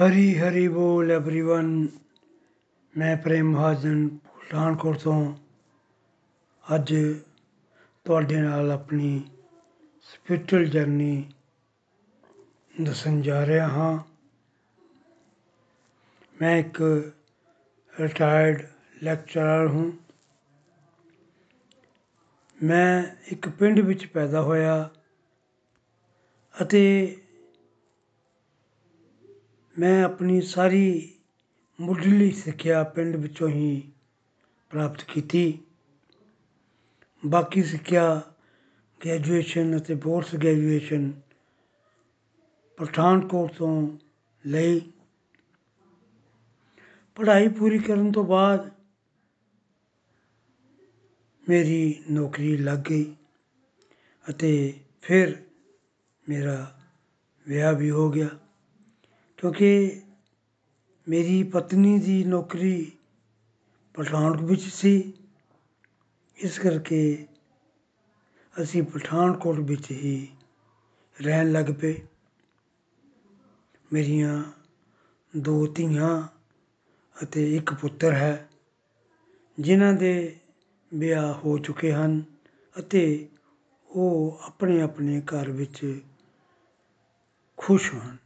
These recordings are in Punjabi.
ਹਰੀ ਹਰੀ ਬੋਲ एवरीवन ਮੈਂ ਪ੍ਰੇਮ ਮਹਾਜਨ ਪਠਾਨਕੋਟ ਤੋਂ ਅੱਜ ਤੁਹਾਡੇ ਨਾਲ ਆਪਣੀ ਸਪਿਰਚੁਅਲ ਜਰਨੀ ਦੱਸਣ ਜਾ ਰਿਹਾ ਹਾਂ ਮੈਂ ਇੱਕ ਰਿਟਾਇਰਡ ਲੈਕਚਰਰ ਹਾਂ ਮੈਂ ਇੱਕ ਪਿੰਡ ਵਿੱਚ ਪੈਦਾ ਹੋਇਆ ਅਤੇ ਮੈਂ ਆਪਣੀ ਸਾਰੀ ਮੁੱਢਲੀ ਸਿੱਖਿਆ ਪਿੰਡ ਵਿੱਚੋਂ ਹੀ ਪ੍ਰਾਪਤ ਕੀਤੀ। ਬਾਕੀ ਸਿੱਖਿਆ ਗ੍ਰੈਜੂਏਸ਼ਨ ਅਤੇ ਪੋਸਟ ਗ੍ਰੈਜੂਏਸ਼ਨ ਪਠਾਨਕੋਟ ਤੋਂ ਲਈ। ਪੜ੍ਹਾਈ ਪੂਰੀ ਕਰਨ ਤੋਂ ਬਾਅਦ ਮੇਰੀ ਨੌਕਰੀ ਲੱਗ ਗਈ ਅਤੇ ਫਿਰ ਮੇਰਾ ਵਿਆਹ ਵੀ ਹੋ ਗਿਆ। ਕਿਉਂਕਿ ਮੇਰੀ ਪਤਨੀ ਦੀ ਨੌਕਰੀ ਪਠਾਨਕੋਟ ਵਿੱਚ ਸੀ। ਇਸ ਕਰਕੇ ਅਸੀਂ ਪਠਾਨਕੋਟ ਵਿੱਚ ਹੀ ਰਹਿਣ ਲੱਗ ਪਏ। ਮੇਰੀਆਂ ਦੋ ਧੀਆਂ ਅਤੇ ਇੱਕ ਪੁੱਤਰ ਹੈ, ਜਿਨ੍ਹਾਂ ਦੇ ਵਿਆਹ ਹੋ ਚੁੱਕੇ ਹਨ ਅਤੇ ਉਹ ਆਪਣੇ ਆਪਣੇ ਘਰ ਵਿੱਚ ਖੁਸ਼ ਹਨ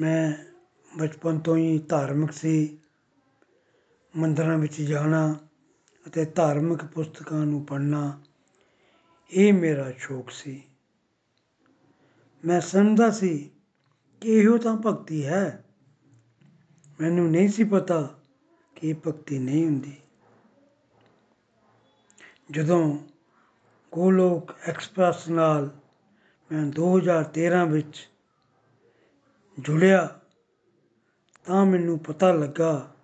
ਮੈਂ ਬਚਪਨ ਤੋਂ ਹੀ ਧਾਰਮਿਕ ਸੀ। ਮੰਦਰਾਂ ਵਿੱਚ ਜਾਣਾ ਅਤੇ ਧਾਰਮਿਕ ਪੁਸਤਕਾਂ ਨੂੰ ਪੜ੍ਹਨਾ ਇਹ ਮੇਰਾ ਸ਼ੌਕ ਸੀ। ਮੈਂ ਸਮਝਦਾ ਸੀ ਕਿ ਇਹੋ ਤਾਂ ਭਗਤੀ ਹੈ। ਮੈਨੂੰ ਨਹੀਂ ਸੀ ਪਤਾ ਕਿ ਇਹ ਭਗਤੀ ਨਹੀਂ ਹੁੰਦੀ। ਜਦੋਂ ਗੋਲੋਕ ਐਕਸਪ੍ਰੈਸ ਨਾਲ ਮੈਂ 2013 ਵਿੱਚ ਜੁੜਿਆ, ਤਾਂ ਮੈਨੂੰ ਪਤਾ ਲੱਗਾ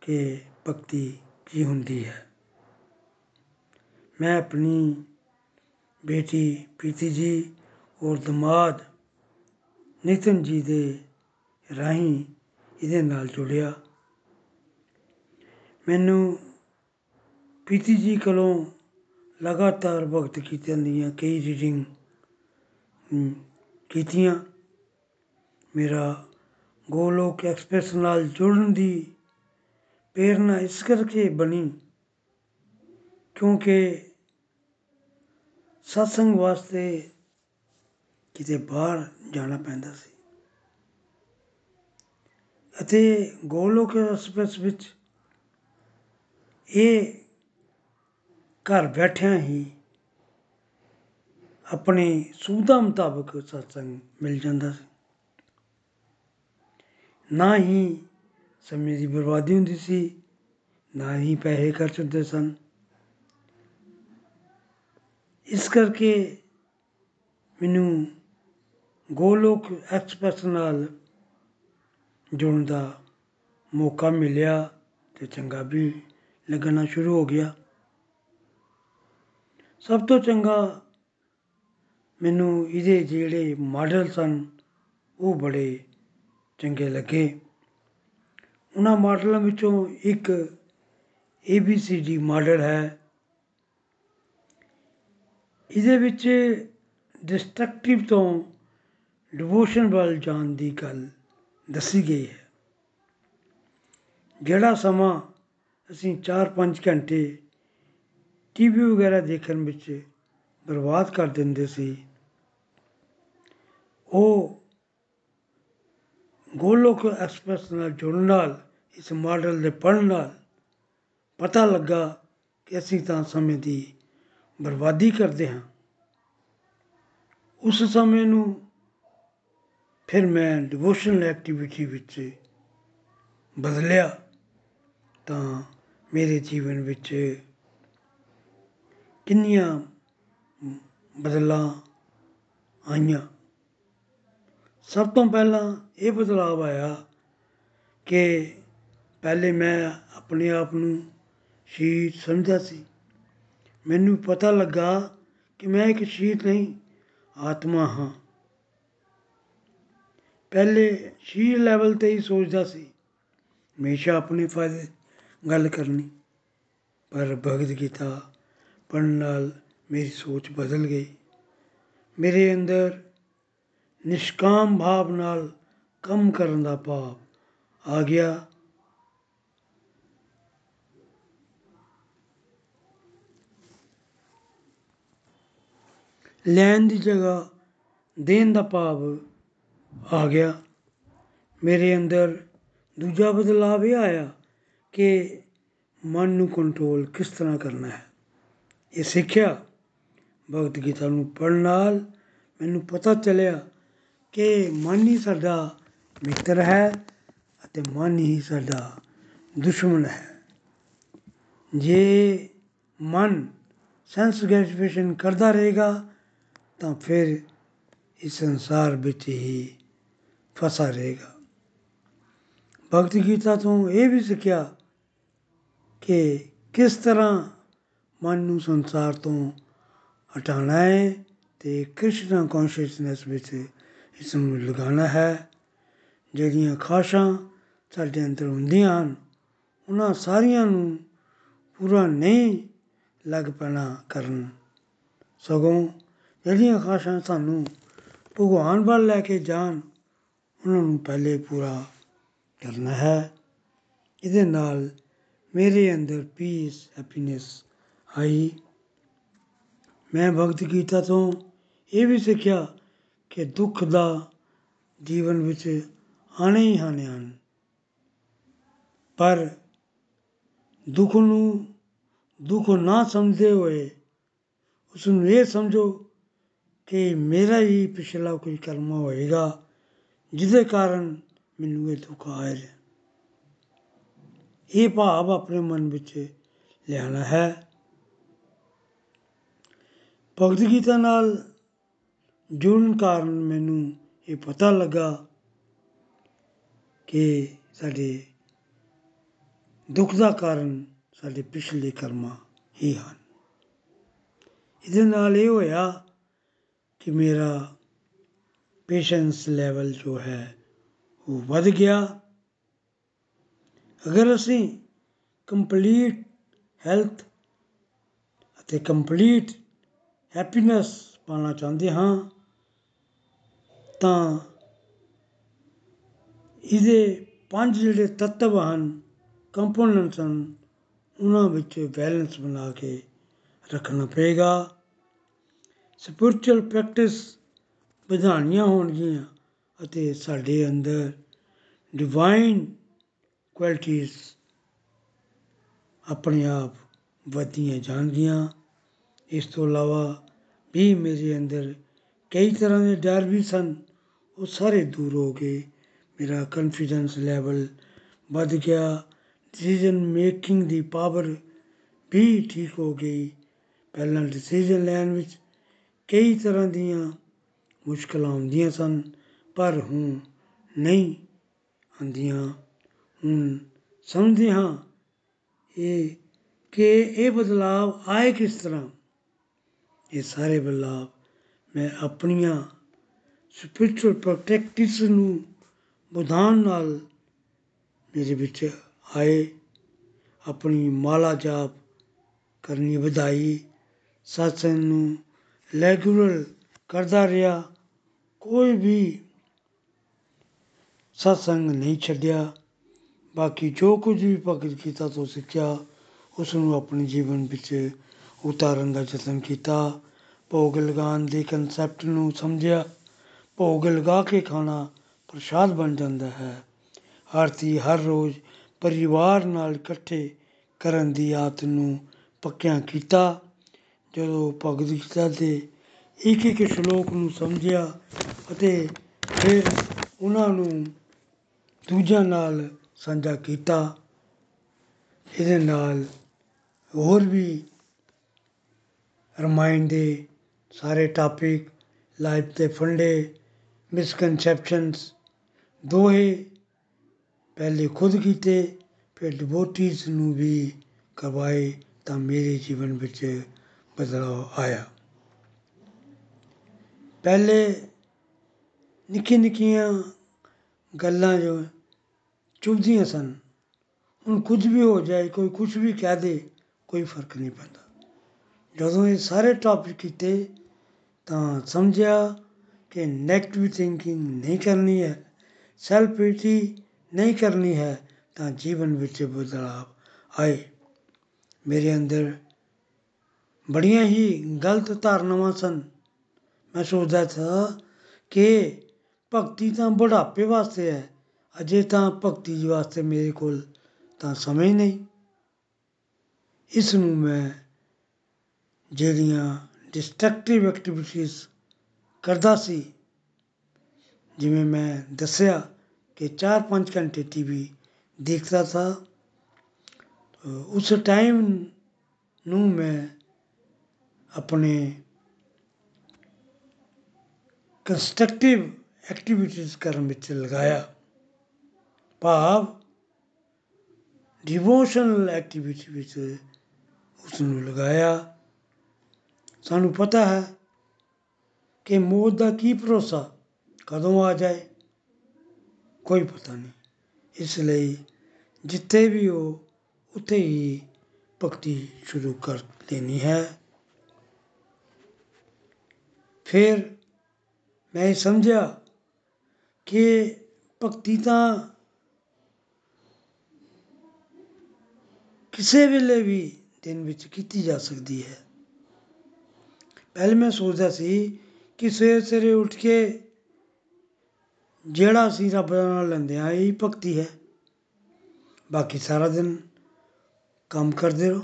ਕਿ ਭਗਤੀ ਕੀ ਹੁੰਦੀ ਹੈ। ਮੈਂ ਆਪਣੀ ਬੇਟੀ ਪ੍ਰੀਤੀ ਜੀ ਔਰ ਦਮਾਦ ਨਿਤਨ ਜੀ ਦੇ ਰਾਹੀਂ ਇਹਦੇ ਨਾਲ ਜੁੜਿਆ। ਮੈਨੂੰ ਪ੍ਰੀਤੀ ਜੀ ਕੋਲੋਂ ਲਗਾਤਾਰ ਭਗਤ ਕੀਤਿਆਂ ਦੀਆਂ ਕਈ ਰੀਡਿੰਗ ਕੀਤੀਆਂ। ਮੇਰਾ ਗੋਲੋਕ ਐਕਸਪ੍ਰੈਸ ਨਾਲ ਜੁੜਨ ਦੀ ਪ੍ਰੇਰਨਾ ਇਸ ਕਰਕੇ ਬਣੀ ਕਿਉਂਕਿ ਸਤਸੰਗ ਵਾਸਤੇ ਕਿਤੇ ਬਾਹਰ ਜਾਣਾ ਪੈਂਦਾ ਸੀ। ਅਤੇ ਗੋਲੋਕ ਐਕਸਪ੍ਰੈਸ ਵਿੱਚ ਇਹ ਘਰ ਬੈਠਿਆਂ ਹੀ ਆਪਣੀ ਸੁਵਿਧਾ ਮੁਤਾਬਕ ਸਤਸੰਗ ਮਿਲ ਜਾਂਦਾ ਸੀ। ਨਾ ਹੀ ਸਮੇਂ ਦੀ ਬਰਬਾਦੀ ਹੁੰਦੀ ਸੀ, ਨਾ ਹੀ ਪੈਸੇ ਖਰਚ ਹੁੰਦੇ ਸਨ। ਇਸ ਕਰਕੇ ਮੈਨੂੰ ਗੋਲੋਕ ਐਕਸਪ੍ਰੈਸ ਨਾਲ ਜੁੜਨ ਦਾ ਮੌਕਾ ਮਿਲਿਆ ਤੇ ਚੰਗਾ ਵੀ ਲੱਗਣਾ ਸ਼ੁਰੂ ਹੋ ਗਿਆ। ਸਭ ਤੋਂ ਚੰਗਾ ਮੈਨੂੰ ਇਹਦੇ ਜਿਹੜੇ ਮਾਡਲ ਸਨ, ਉਹ ਬੜੇ ਚੰਗੇ ਲੱਗੇ। ਉਹਨਾਂ ਮਾਡਲਾਂ ਵਿੱਚੋਂ ਇੱਕ ABCD ਮਾਡਲ ਹੈ। ਇਹਦੇ ਵਿੱਚ ਡਿਸਟਰਕਟਿਵ ਤੋਂ ਡਿਵੋਸ਼ਨ ਵੱਲ ਜਾਣ ਦੀ ਗੱਲ ਦੱਸੀ ਗਈ ਹੈ। ਜਿਹੜਾ ਸਮਾਂ ਅਸੀਂ 4-5 ਘੰਟੇ ਟੀਵੀ ਵਗੈਰਾ ਦੇਖਣ ਵਿੱਚ ਬਰਬਾਦ ਕਰ ਦਿੰਦੇ ਸੀ, ਉਹ ਗੋਲੋਕ ਐਕਸਪ੍ਰੈਸ ਨਾਲ ਜੁੜਨ ਨਾਲ, ਇਸ ਮਾਡਲ ਦੇ ਪੜ੍ਹਨ ਨਾਲ ਪਤਾ ਲੱਗਾ ਕਿ ਅਸੀਂ ਤਾਂ ਸਮੇਂ ਦੀ ਬਰਬਾਦੀ ਕਰਦੇ ਹਾਂ। ਉਸ ਸਮੇਂ ਨੂੰ ਫਿਰ ਮੈਂ ਡਿਵੋਸ਼ਨਲ ਐਕਟੀਵਿਟੀ ਵਿੱਚ ਬਦਲਿਆ ਤਾਂ ਮੇਰੇ ਜੀਵਨ ਵਿੱਚ ਕਿੰਨੀਆਂ ਬਦਲਾਂ ਆਈਆਂ। ਸਭ ਤੋਂ ਪਹਿਲਾਂ ਇਹ ਬਦਲਾਅ ਆਇਆ ਕਿ ਪਹਿਲੇ ਮੈਂ ਆਪਣੇ ਆਪ ਨੂੰ ਸ਼ਹੀਦ ਸਮਝਦਾ ਸੀ। ਮੈਨੂੰ ਪਤਾ ਲੱਗਾ ਕਿ ਮੈਂ ਇੱਕ ਸ਼ਹੀਦ ਨਹੀਂ ਆਤਮਾ ਹਾਂ। ਪਹਿਲੇ ਸ਼ਹੀਦ ਲੈਵਲ ਤੇ ਹੀ ਸੋਚਦਾ ਸੀ। ਹਮੇਸ਼ਾ ਆਪਣੇ ਫਾਇਦੇ ਗੱਲ ਕਰਨੀ। ਪਰ ਭਗਤ ਗੀਤਾ ਪੜ੍ਹਨ ਨਾਲ ਮੇਰੀ ਸੋਚ ਬਦਲ ਗਈ। ਮੇਰੇ ਅੰਦਰ ਨਿਸ਼ਕਾਮ ਭਾਵ ਨਾਲ ਕੰਮ ਕਰਨ ਦਾ ਭਾਵ ਆ ਗਿਆ। ਲੈਣ ਦੀ ਜਗ੍ਹਾ ਦੇਣ ਦਾ ਭਾਵ ਆ ਗਿਆ। ਮੇਰੇ ਅੰਦਰ ਦੂਜਾ ਬਦਲਾਅ ਇਹ ਆਇਆ ਕਿ ਮਨ ਨੂੰ ਕੰਟਰੋਲ ਕਿਸ ਤਰ੍ਹਾਂ ਕਰਨਾ ਹੈ। ਇਹ ਸਿੱਖਿਆ ਭਗਤ ਗੀਤਾ ਨੂੰ ਪੜ੍ਹਨ ਨਾਲ ਮੈਨੂੰ ਪਤਾ ਚੱਲਿਆ ਕਿ ਮਨ ਹੀ ਸਾਡਾ ਮਿੱਤਰ ਹੈ ਅਤੇ ਮਨ ਹੀ ਸਾਡਾ ਦੁਸ਼ਮਣ ਹੈ। ਜੇ ਮਨ ਸੈਂਸ ਗ੍ਰੈਟੀਫਿਕੇਸ਼ਨ ਕਰਦਾ ਰਹੇਗਾ, ਤਾਂ ਫਿਰ ਇਸ ਸੰਸਾਰ ਵਿੱਚ ਹੀ ਫਸਾ ਰਹੇਗਾ। ਭਗਤ ਗੀਤਾ ਤੋਂ ਇਹ ਵੀ ਸਿੱਖਿਆ ਕਿ ਕਿਸ ਤਰ੍ਹਾਂ ਮਨ ਨੂੰ ਸੰਸਾਰ ਤੋਂ ਹਟਾਉਣਾ ਹੈ ਤੇ ਕ੍ਰਿਸ਼ਨਾ ਕੌਨਸ਼ੀਅਸਨੈਸ ਵਿੱਚ ਇਸ ਨੂੰ ਲਗਾਉਣਾ ਹੈ। ਜਿਹੜੀਆਂ ਖਾਸ਼ਾਂ ਸਾਡੇ ਅੰਦਰ ਹੁੰਦੀਆਂ ਹਨ, ਉਹਨਾਂ ਸਾਰੀਆਂ ਨੂੰ ਪੂਰਾ ਨਹੀਂ ਲੱਗ ਪੈਣਾ ਕਰਨ। ਸਗੋਂ ਜਿਹੜੀਆਂ ਖਾਸ਼ਾਂ ਸਾਨੂੰ ਭਗਵਾਨ ਵੱਲ ਲੈ ਕੇ ਜਾਣ, ਉਹਨਾਂ ਨੂੰ ਪਹਿਲੇ ਪੂਰਾ ਕਰਨਾ ਹੈ। ਇਹਦੇ ਨਾਲ ਮੇਰੇ ਅੰਦਰ ਪੀਸ ਹੈਪੀਨੈਸ ਆਈ। ਮੈਂ ਭਗਤ ਗੀਤਾ ਤੋਂ ਇਹ ਵੀ ਸਿੱਖਿਆ ਕਿ ਦੁੱਖ ਦਾ ਜੀਵਨ ਵਿੱਚ ਆਣੇ ਹੀ ਆਣੇ ਹਨ। ਪਰ ਦੁੱਖ ਨੂੰ ਦੁੱਖ ਨਾ ਸਮਝਦੇ ਹੋਏ ਉਸ ਨੂੰ ਇਹ ਸਮਝੋ ਕਿ ਮੇਰਾ ਹੀ ਪਿਛਲਾ ਕੋਈ ਕਰਮ ਹੋਏਗਾ, ਜਿਹਦੇ ਕਾਰਨ ਮੈਨੂੰ ਇਹ ਦੁੱਖ ਆ ਰਿਹਾ ਇਹ ਭਾਵ ਆਪਣੇ ਮਨ ਵਿੱਚ ਲਿਆਣਾ ਹੈ। ਭਗਤ ਗੀਤਾ ਨਾਲ ਜੁੜਨ ਕਾਰਨ ਮੈਨੂੰ ਇਹ ਪਤਾ ਲੱਗਾ ਕਿ ਸਾਡੇ ਦੁੱਖ ਦਾ ਕਾਰਨ ਸਾਡੇ ਪਿਛਲੇ ਕਰਮਾਂ ਹੀ ਹਨ। ਇਹਦੇ ਨਾਲ ਇਹ ਹੋਇਆ ਕਿ ਮੇਰਾ ਪੇਸ਼ੈਂਸ ਲੈਵਲ ਜੋ ਹੈ ਉਹ ਵੱਧ ਗਿਆ। ਅਗਰ ਅਸੀਂ ਕੰਪਲੀਟ ਹੈਲਥ ਅਤੇ ਕੰਪਲੀਟ ਹੈਪੀਨੈਸ ਪਾਣਾ ਚਾਹੁੰਦੇ ਹਾਂ ਤਾਂ ਇਹਦੇ ਪੰਜ ਜਿਹੜੇ ਤੱਤਵ ਹਨ ਕੰਪੋਨੈਂਟਸ ਹਨ, ਉਹਨਾਂ ਵਿੱਚ ਬੈਲੈਂਸ ਬਣਾ ਕੇ ਰੱਖਣਾ ਪਏਗਾ। ਸਪਿਰਚੁਅਲ ਪ੍ਰੈਕਟਿਸ ਵਧਾਉਣੀਆਂ ਹੋਣਗੀਆਂ ਅਤੇ ਸਾਡੇ ਅੰਦਰ ਡਿਵਾਈਨ ਕੁਆਲਿਟੀਜ਼ ਆਪਣੇ ਆਪ ਵਧਦੀਆਂ ਜਾਣਗੀਆਂ। ਇਸ ਤੋਂ ਇਲਾਵਾ ਵੀ ਮੇਰੇ ਅੰਦਰ ਕਈ ਤਰ੍ਹਾਂ ਦੇ ਡਰ ਵੀ ਸਨ। ਉਹ ਸਾਰੇ ਦੂਰ ਹੋ ਗਏ ਮੇਰਾ ਕੌਨਫੀਡੈਂਸ ਲੈਵਲ ਵੱਧ ਗਿਆ। ਡਿਸੀਜਨ ਮੇਕਿੰਗ ਦੀ ਪਾਵਰ ਵੀ ਠੀਕ ਹੋ ਗਈ। ਪਹਿਲਾਂ ਡਿਸੀਜਨ ਲੈਣ ਵਿੱਚ ਕਈ ਤਰ੍ਹਾਂ ਦੀਆਂ ਮੁਸ਼ਕਲਾਂ ਆਉਂਦੀਆਂ ਸਨ, ਪਰ ਹੁਣ ਨਹੀਂ ਆਉਂਦੀਆਂ। ਹੁਣ ਸਮਝਦੇ ਹਾਂ ਇਹ ਕਿ ਇਹ ਬਦਲਾਵ ਆਏ ਕਿਸ ਤਰ੍ਹਾਂ। ਇਹ ਸਾਰੇ ਬਦਲਾਵ ਮੈਂ ਆਪਣੀਆਂ ਸਪਿਰਚੁਅਲ ਪ੍ਰੋਟੈਕਟਿਵਸ ਨੂੰ ਵਧਾਉਣ ਨਾਲ ਮੇਰੇ ਵਿੱਚ ਆਏ, ਆਪਣੀ ਮਾਲਾ ਜਾਪ ਕਰਨੀ ਵਧਾਈ ਸਤਸੰਗ ਨੂੰ ਰੈਗੂਲਰ ਕਰਦਾ ਰਿਹਾ, ਕੋਈ ਵੀ ਸਤਸੰਗ ਨਹੀਂ ਛੱਡਿਆ। ਬਾਕੀ ਜੋ ਕੁਝ ਵੀ ਭਗਤ ਗੀਤਾ ਤੋਂ ਸਿੱਖਿਆ, ਉਸ ਨੂੰ ਆਪਣੇ ਜੀਵਨ ਵਿੱਚ ਉਤਾਰਨ ਦਾ ਯਤਨ ਕੀਤਾ। ਭੋਗ ਲਗਾਉਣ ਦੇ ਕਨਸੈਪਟ ਨੂੰ ਸਮਝਿਆ। ਭੋਗ ਲਗਾ ਕੇ ਖਾਣਾ ਪ੍ਰਸ਼ਾਦ ਬਣ ਜਾਂਦਾ ਹੈ। ਆਰਤੀ ਹਰ ਰੋਜ਼ ਪਰਿਵਾਰ ਨਾਲ ਇਕੱਠੇ ਕਰਨ ਦੀ ਆਦਤ ਨੂੰ ਪੱਕਿਆਂ ਕੀਤਾ। ਜਦੋਂ ਭਗਤ ਗੀਤਾ ਦੇ ਇੱਕ ਇੱਕ ਸ਼ਲੋਕ ਨੂੰ ਸਮਝਿਆ ਅਤੇ ਫਿਰ ਉਹਨਾਂ ਨੂੰ ਦੂਜਿਆਂ ਨਾਲ ਸਾਂਝਾ ਕੀਤਾ, ਇਹਦੇ ਨਾਲ ਹੋਰ ਵੀ ਰਮਾਇਣ ਦੇ ਸਾਰੇ ਟਾਪਿਕ ਲਾਈਫ ਦੇ ਫੰਡੇ ਮਿਸਕਨਸੈਪਸ਼ਨਸ ਦੋਹੇ ਪਹਿਲੇ ਖੁਦ ਕੀਤੇ ਫਿਰ ਡਿਵੋਟੀਜ਼ ਨੂੰ ਵੀ ਕਰਵਾਏ ਤਾਂ ਮੇਰੇ ਜੀਵਨ ਵਿੱਚ ਬਦਲਾਅ ਆਇਆ ਪਹਿਲੇ ਨਿੱਕੀ ਨਿੱਕੀਆਂ ਗੱਲਾਂ ਜੋ ਚੁਭਦੀਆਂ ਸਨ ਹੁਣ ਕੁਝ ਵੀ ਹੋ ਜਾਏ ਕੋਈ ਕੁਝ ਵੀ ਕਹਿ ਦੇ ਕੋਈ ਫ਼ਰਕ ਨਹੀਂ ਪੈਂਦਾ ਜਦੋਂ ਇਹ ਸਾਰੇ ਟੌਪਿਕ ਕੀਤੇ ਤਾਂ ਸਮਝਿਆ ਕਿ ਨੈਗੇਟਿਵ ਥਿੰਕਿੰਗ ਨਹੀਂ ਕਰਨੀ ਹੈ ਸੈਲਫ ਪਿਟੀ ਨਹੀਂ ਕਰਨੀ ਹੈ, ਤਾਂ ਜੀਵਨ ਵਿੱਚ ਬਦਲਾਅ ਆਏ। ਮੇਰੇ ਅੰਦਰ ਬੜੀਆਂ ਹੀ ਗਲਤ ਧਾਰਨਾਵਾਂ ਸਨ। ਮੈਂ ਸੋਚਦਾ ਥਾ ਕਿ ਭਗਤੀ ਤਾਂ ਬੁਢਾਪੇ ਵਾਸਤੇ ਹੈ, ਅਜੇ ਤਾਂ ਭਗਤੀ ਵਾਸਤੇ ਮੇਰੇ ਕੋਲ ਤਾਂ ਸਮਝ ਨਹੀਂ। ਇਸ ਨੂੰ ਮੈਂ ਜਿਹੜੀਆਂ ਡਿਸਟਰਕਟਿਵ ਐਕਟੀਵਿਟੀਜ਼ ਕਰਦਾ ਸੀ। ਜਿਵੇਂ ਮੈਂ ਦੱਸਿਆ ਕਿ 4-5 ਘੰਟੇ ਟੀਵੀ ਦੇਖਦਾ ਥਾ ਉਸ ਟਾਈਮ ਨੂੰ ਮੈਂ ਆਪਣੇ ਕੰਸਟਰਕਟਿਵ ਐਕਟੀਵਿਟੀਜ਼ ਕਰਨ ਵਿੱਚ ਲਗਾਇਆ। ਭਾਵ ਡਿਵੋਸ਼ਨਲ ਐਕਟੀਵਿਟੀ ਵਿੱਚ ਉਸ ਨੂੰ ਲਗਾਇਆ। ਸਾਨੂੰ ਪਤਾ ਹੈ ਕਿ ਮੌਤ ਦਾ ਕੀ ਭਰੋਸਾ ਕਦੋਂ ਆ ਜਾਏ, ਕੋਈ ਪਤਾ ਨਹੀਂ। ਇਸ ਲਈ ਜਿੱਥੇ ਵੀ ਹੋ, ਉੱਥੇ ਹੀ ਭਗਤੀ ਸ਼ੁਰੂ ਕਰ ਦੇਣੀ ਹੈ। ਫਿਰ ਮੈਂ ਇਹ ਸਮਝਿਆ ਕਿ ਭਗਤੀ ਤਾਂ ਕਿਸੇ ਵੇਲੇ ਵੀ ਦਿਨ ਵਿੱਚ ਕੀਤੀ ਜਾ ਸਕਦੀ ਹੈ। ਪਹਿਲੇ ਮੈਂ ਸੋਚਦਾ ਸੀ ਕਿ ਸਵੇਰੇ ਸਵੇਰੇ ਉੱਠ ਕੇ ਜਿਹੜਾ ਅਸੀਂ ਰੱਬ ਦਾ ਨਾਮ ਲੈਂਦੇ ਹਾਂ, ਇਹ ਭਗਤੀ ਹੈ। ਬਾਕੀ ਸਾਰਾ ਦਿਨ ਕੰਮ ਕਰਦੇ ਰਹੋ।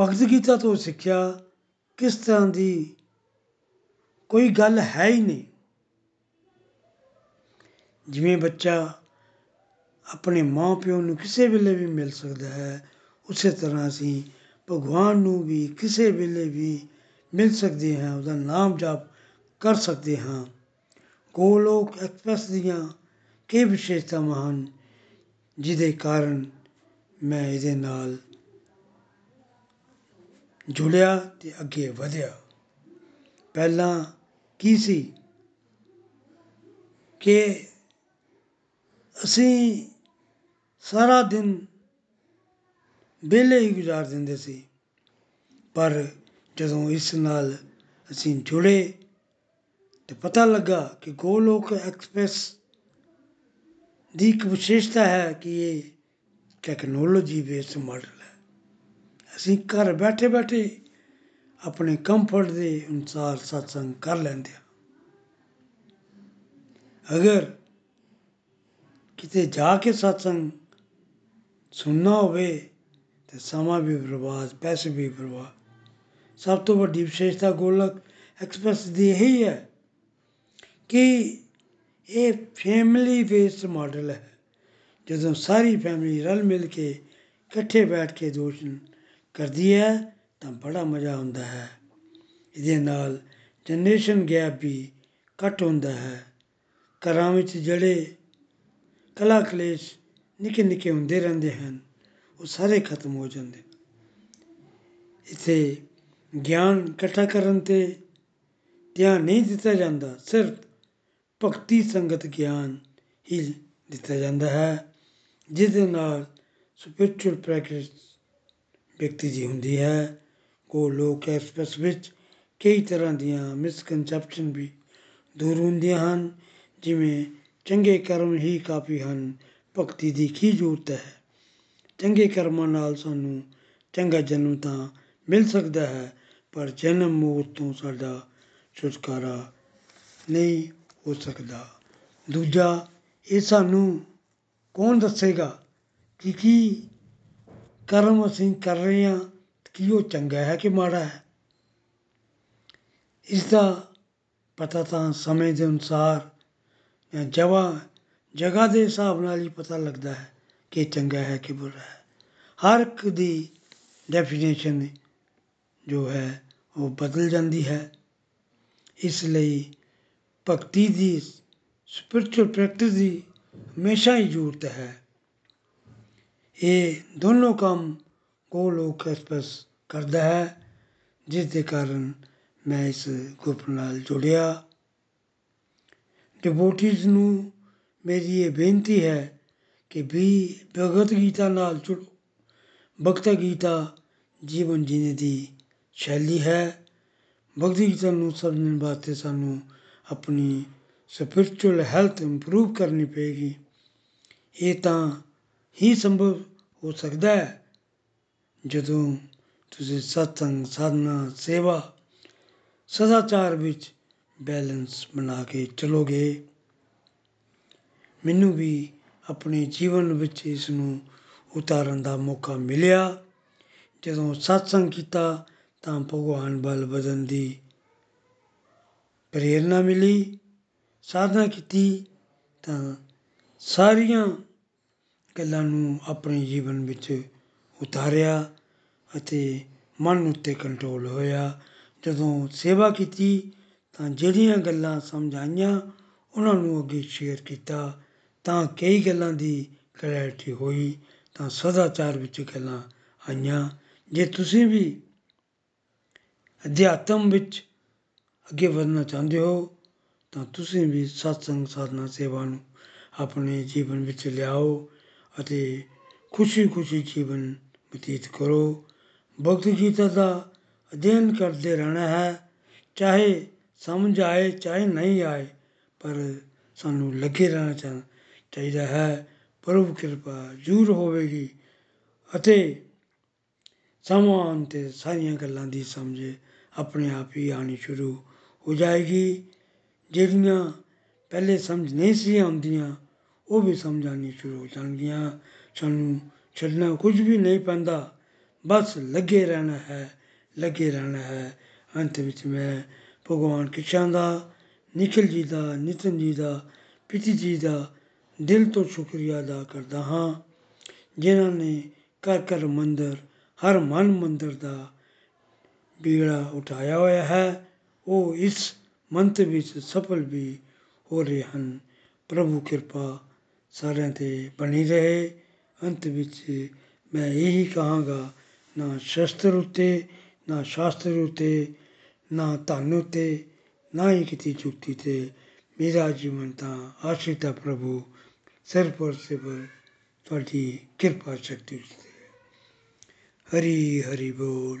ਭਗਤ ਗੀਤਾ ਤੋਂ ਸਿੱਖਿਆ ਕਿਸ ਤਰ੍ਹਾਂ ਦੀ ਕੋਈ ਗੱਲ ਹੈ ਹੀ ਨਹੀਂ। ਜਿਵੇਂ ਬੱਚਾ ਆਪਣੇ ਮਾਂ ਪਿਓ ਨੂੰ ਕਿਸੇ ਵੇਲੇ ਵੀ ਮਿਲ ਸਕਦਾ ਹੈ, ਉਸੇ ਤਰ੍ਹਾਂ ਅਸੀਂ ਭਗਵਾਨ ਨੂੰ ਵੀ ਕਿਸੇ ਵੇਲੇ ਵੀ ਮਿਲ ਸਕਦੀ ਹਾਂ, ਉਹਦਾ ਨਾਮ ਜਾਪ ਕਰ ਸਕਦੇ ਹਾਂ। ਗੋਲੋਕ ਐਕਸਪ੍ਰੈਸ ਦੀਆਂ ਕਈ ਵਿਸ਼ੇਸ਼ਤਾਵਾਂ ਹਨ, ਜਿਹਦੇ ਕਾਰਨ ਮੈਂ ਇਹਦੇ ਨਾਲ ਜੁੜਿਆ ਅਤੇ ਅੱਗੇ ਵਧਿਆ। ਪਹਿਲਾਂ ਕੀ ਸੀ ਕਿ ਅਸੀਂ ਸਾਰਾ ਦਿਨ ਵਿਹਲੇ ਹੀ ਗੁਜ਼ਾਰ ਦਿੰਦੇ ਸੀ, ਪਰ ਜਦੋਂ ਇਸ ਨਾਲ ਅਸੀਂ ਜੁੜੇ ਤੇ ਪਤਾ ਲੱਗਾ ਕਿ ਗੋਲੋਕ ਐਕਸਪ੍ਰੈਸ ਦੀ ਇੱਕ ਵਿਸ਼ੇਸ਼ਤਾ ਹੈ ਕਿ ਇਹ ਟੈਕਨੋਲੋਜੀ ਬੇਸਡ ਮਾਡਲ ਹੈ। ਅਸੀਂ ਘਰ ਬੈਠੇ ਬੈਠੇ ਆਪਣੇ ਕੰਫਰਟ ਦੇ ਅਨੁਸਾਰ satsang ਕਰ ਲੈਂਦੇ ਹਾਂ। ਅਗਰ ਕਿਤੇ ਜਾ ਕੇ satsang ਸੁਣਨਾ ਹੋਵੇ ਤੇ ਸਮਾਂ ਵੀ ਬਰਬਾਦ, ਪੈਸੇ ਵੀ ਬਰਬਾਦ ਸਭ ਤੋਂ ਵੱਡੀ ਵਿਸ਼ੇਸ਼ਤਾ ਗੋਲਕ ਐਕਸਪ੍ਰੈਸ ਦੀ ਇਹੀ ਹੈ ਕਿ ਇਹ ਫੈਮਿਲੀ ਬੇਸਡ ਮਾਡਲ ਹੈ। ਜਦੋਂ ਸਾਰੀ ਫੈਮਿਲੀ ਰਲ ਮਿਲ ਕੇ ਇਕੱਠੇ ਬੈਠ ਕੇ ਦੋਸ਼ਨ ਕਰਦੀ ਹੈ, ਤਾਂ ਬੜਾ ਮਜ਼ਾ ਆਉਂਦਾ ਹੈ। ਇਹਦੇ ਨਾਲ ਜਨਰੇਸ਼ਨ ਗੈਪ ਵੀ ਘੱਟ ਹੁੰਦਾ ਹੈ। ਘਰਾਂ ਵਿੱਚ ਜਿਹੜੇ ਕਲਾ ਕਲੇਸ਼ ਨਿੱਕੇ ਨਿੱਕੇ ਹੁੰਦੇ ਰਹਿੰਦੇ ਹਨ, ਉਹ ਸਾਰੇ ਖਤਮ ਹੋ ਜਾਂਦੇ ਇੱਥੇ ਗਿਆਨ ਇਕੱਠਾ ਕਰਨ ਤੇ ਧਿਆਨ ਨਹੀਂ ਦਿੱਤਾ ਜਾਂਦਾ, ਸਿਰਫ ਭਗਤੀ ਸੰਗਤ ਗਿਆਨ ਹੀ ਦਿੱਤਾ ਜਾਂਦਾ ਹੈ ਜਿਸ ਦੇ ਨਾਲ ਸਪਿਰਚੁਅਲ ਪ੍ਰੈਕਟਿਸ ਵਿਅਕਤੀ ਦੀ ਹੁੰਦੀ ਹੈ। ਕੋ ਲੋਕ ਐਕਸਪ੍ਰੈਸ ਵਿੱਚ ਕਈ ਤਰ੍ਹਾਂ ਦੀਆਂ ਮਿਸਕਨਸੈਪਸ਼ਨ ਵੀ ਦੂਰ ਹੁੰਦੀਆਂ ਹਨ, ਜਿਵੇਂ ਚੰਗੇ ਕਰਮ ਹੀ ਕਾਫੀ ਹਨ, ਭਗਤੀ ਦੀ ਕੀ ਜ਼ਰੂਰਤ ਹੈ? ਚੰਗੇ ਕਰਮਾਂ ਨਾਲ ਸਾਨੂੰ ਚੰਗਾ ਜਨਮ ਤਾਂ ਮਿਲ ਸਕਦਾ ਹੈ ਪਰ ਜਨਮ ਮੌਤ ਤੋਂ ਸਾਡਾ ਛੁਟਕਾਰਾ ਨਹੀਂ ਹੋ ਸਕਦਾ। ਦੂਜਾ, ਇਹ ਸਾਨੂੰ ਕੌਣ ਦੱਸੇਗਾ ਕਿ ਕੀ ਕਰਮ ਅਸੀਂ ਕਰ ਰਹੇ ਹਾਂ ਕੀ ਉਹ ਚੰਗਾ ਹੈ ਕਿ ਮਾੜਾ ਹੈ? ਇਸ ਦਾ ਪਤਾ ਤਾਂ ਸਮੇਂ ਦੇ ਅਨੁਸਾਰ ਜਾਂ ਜਵਾ, ਜਗ੍ਹਾ ਦੇ ਹਿਸਾਬ ਨਾਲ ਹੀ ਪਤਾ ਲੱਗਦਾ ਹੈ ਕਿ ਚੰਗਾ ਹੈ ਕਿ ਬੁਰਾ ਹੈ। ਹਰ ਇੱਕ ਦੀ ਡੈਫੀਨੇਸ਼ਨ ਜੋ ਹੈ ਉਹ ਬਦਲ ਜਾਂਦੀ ਹੈ। ਇਸ ਲਈ ਭਗਤੀ ਦੀ ਸਪਿਰਚੁਅਲ ਪ੍ਰੈਕਟਿਸ ਦੀ ਹਮੇਸ਼ਾ ਹੀ ਜ਼ਰੂਰਤ ਹੈ। ਇਹ ਦੋਨੋਂ ਕੰਮ ਗੋਲੋਕ ਐਕਸਪ੍ਰੈਸ ਕਰਦਾ ਹੈ, ਜਿਸ ਦੇ ਕਾਰਨ ਮੈਂ ਇਸ ਗਰੁੱਪ ਨਾਲ ਜੁੜਿਆ। ਡਿਵੋਟੀਜ਼ ਨੂੰ ਮੇਰੀ ਇਹ ਬੇਨਤੀ ਹੈ ਕਿ ਵੀ ਭਗਵਤ ਗੀਤਾ ਨਾਲ ਜੁੜੋ। ਭਗਤ ਗੀਤਾ ਜੀਵਨ ਜੀਣੇ ਦੀ ਸ਼ੈਲੀ ਹੈ। ਭਗਤ ਗੀਤਾ ਨੂੰ ਸਮਝਣ ਵਾਸਤੇ ਸਾਨੂੰ ਆਪਣੀ ਸਪਿਰਚੁਅਲ ਹੈਲਥ ਇੰਪਰੂਵ ਕਰਨੀ ਪਏਗੀ। ਇਹ ਤਾਂ ਹੀ ਸੰਭਵ ਹੋ ਸਕਦਾ ਹੈ ਜਦੋਂ ਤੁਸੀਂ ਸਤਸੰਗ, ਸਾਧਨਾ, ਸੇਵਾ, ਸਦਾਚਾਰ ਵਿੱਚ ਬੈਲੈਂਸ ਬਣਾ ਕੇ ਚਲੋਗੇ। ਮੈਨੂੰ ਵੀ ਆਪਣੇ ਜੀਵਨ ਵਿੱਚ ਇਸ ਨੂੰ ਉਤਾਰਨ ਦਾ ਮੌਕਾ ਮਿਲਿਆ। ਜਦੋਂ ਸਤਸੰਗ ਕੀਤਾ ਤਾਂ ਭਗਵਾਨ ਬਲ ਬਦਨ ਦੀ ਪ੍ਰੇਰਣਾ ਮਿਲੀ, ਸਾਧਨਾ ਕੀਤੀ ਤਾਂ ਸਾਰੀਆਂ ਗੱਲਾਂ ਨੂੰ ਆਪਣੇ ਜੀਵਨ ਵਿੱਚ ਉਤਾਰਿਆ ਅਤੇ ਮਨ ਉੱਤੇ ਕੰਟਰੋਲ ਹੋਇਆ। ਜਦੋਂ ਸੇਵਾ ਕੀਤੀ ਤਾਂ ਜਿਹੜੀਆਂ ਗੱਲਾਂ ਸਮਝ ਆਈਆਂ, ਉਹਨਾਂ ਨੂੰ ਅੱਗੇ ਸ਼ੇਅਰ ਕੀਤਾ ਤਾਂ ਕਈ ਗੱਲਾਂ ਦੀ ਕਲੈਰਿਟੀ ਹੋਈ ਤਾਂ ਸਦਾਚਾਰ ਵਿੱਚ ਗੱਲਾਂ ਆਈਆਂ। ਜੇ ਤੁਸੀਂ ਵੀ ਅਧਿਆਤਮ ਵਿੱਚ ਅੱਗੇ ਵਧਣਾ ਚਾਹੁੰਦੇ ਹੋ, ਤਾਂ ਤੁਸੀਂ ਵੀ ਸਤਸੰਗ ਸਾਧਨਾ ਸੇਵਾ ਨੂੰ ਆਪਣੇ ਜੀਵਨ ਵਿੱਚ ਲਿਆਓ ਅਤੇ ਖੁਸ਼ੀ-ਖੁਸ਼ੀ ਜੀਵਨ ਬਤੀਤ ਕਰੋ। ਭਗਤ ਗੀਤਾ ਦਾ ਅਧਿਐਨ ਕਰਦੇ ਰਹਿਣਾ ਹੈ, ਚਾਹੇ ਸਮਝ ਆਏ, ਚਾਹੇ ਨਹੀਂ ਆਏ, ਪਰ ਸਾਨੂੰ ਲੱਗੇ ਰਹਿਣਾ ਚਾਹੀਦਾ ਹੈ। ਪ੍ਰਭੂ ਕਿਰਪਾ ਜ਼ਰੂਰ ਹੋਵੇਗੀ ਅਤੇ ਸਮਾਂ ਤੇ ਸਾਰੀਆਂ ਗੱਲਾਂ ਦੀ ਸਮਝ ਆਪਣੇ ਆਪ ਹੀ ਆਣੀ ਸ਼ੁਰੂ ਹੋ ਜਾਏਗੀ। ਜਿਹੜੀਆਂ ਪਹਿਲੇ ਸਮਝ ਨਹੀਂ ਸੀ ਆਉਂਦੀਆਂ, ਉਹ ਵੀ ਸਮਝ ਆਣੀ ਸ਼ੁਰੂ ਹੋ ਜਾਣਗੀਆਂ। ਸਾਨੂੰ ਛੱਡਣਾ ਕੁਝ ਵੀ ਨਹੀਂ ਪੈਂਦਾ। ਬਸ ਲੱਗੇ ਰਹਿਣਾ ਹੈ, ਲੱਗੇ ਰਹਿਣਾ ਹੈ। ਅੰਤ ਵਿੱਚ ਮੈਂ ਭਗਵਾਨ ਕਿਸ਼ਨ ਦਾ ਨਿਖਿਲ ਜੀ ਦਾ, ਨਿਤਨ ਜੀ ਦਾ ਪਿਤੀ ਜੀ ਦਾ ਦਿਲ ਤੋਂ ਸ਼ੁਕਰੀਆ ਅਦਾ ਕਰਦਾ ਹਾਂ। ਜਿਨ੍ਹਾਂ ਨੇ ਕਰ ਕਰ ਮੰਦਰ, ਹਰ ਮਨ ਮੰਦਰ ਦਾ ਬੀੜਾ ਉਠਾਇਆ ਹੋਇਆ ਹੈ ਉਹ ਇਸ ਮੰਤ ਵਿੱਚ ਸਫਲ ਵੀ ਹੋ ਰਹੇ ਹਨ ਪ੍ਰਭੂ ਕਿਰਪਾ ਸਾਰਿਆਂ ਤੇ ਬਣੀ ਰਹੇ ਅੰਤ ਵਿੱਚ ਮੈਂ ਇਹੀ ਕਹਾਂਗਾ ਨਾ ਸ਼ਸਤਰ ਉਤੇ ਨਾ ਸ਼ਾਸਤਰ ਉਤੇ ਨਾ ਧਨ ਉਤੇ ਨਾ ਹੀ ਕਿਤੇ ਚੁਕਤੀ ਤੇ ਮੇਰਾ ਜੀਵਨ ਤਾਂ ਆਸ਼ਿਤਾ ਪ੍ਰਭੂ ਸਿਰ ਪਰ ਸਿਰ ਤੁਹਾਡੀ ਕਿਰਪਾ ਸ਼ਕਤੀ ਉਤੇ ਹਰੀ ਹਰੀ ਬੋਲ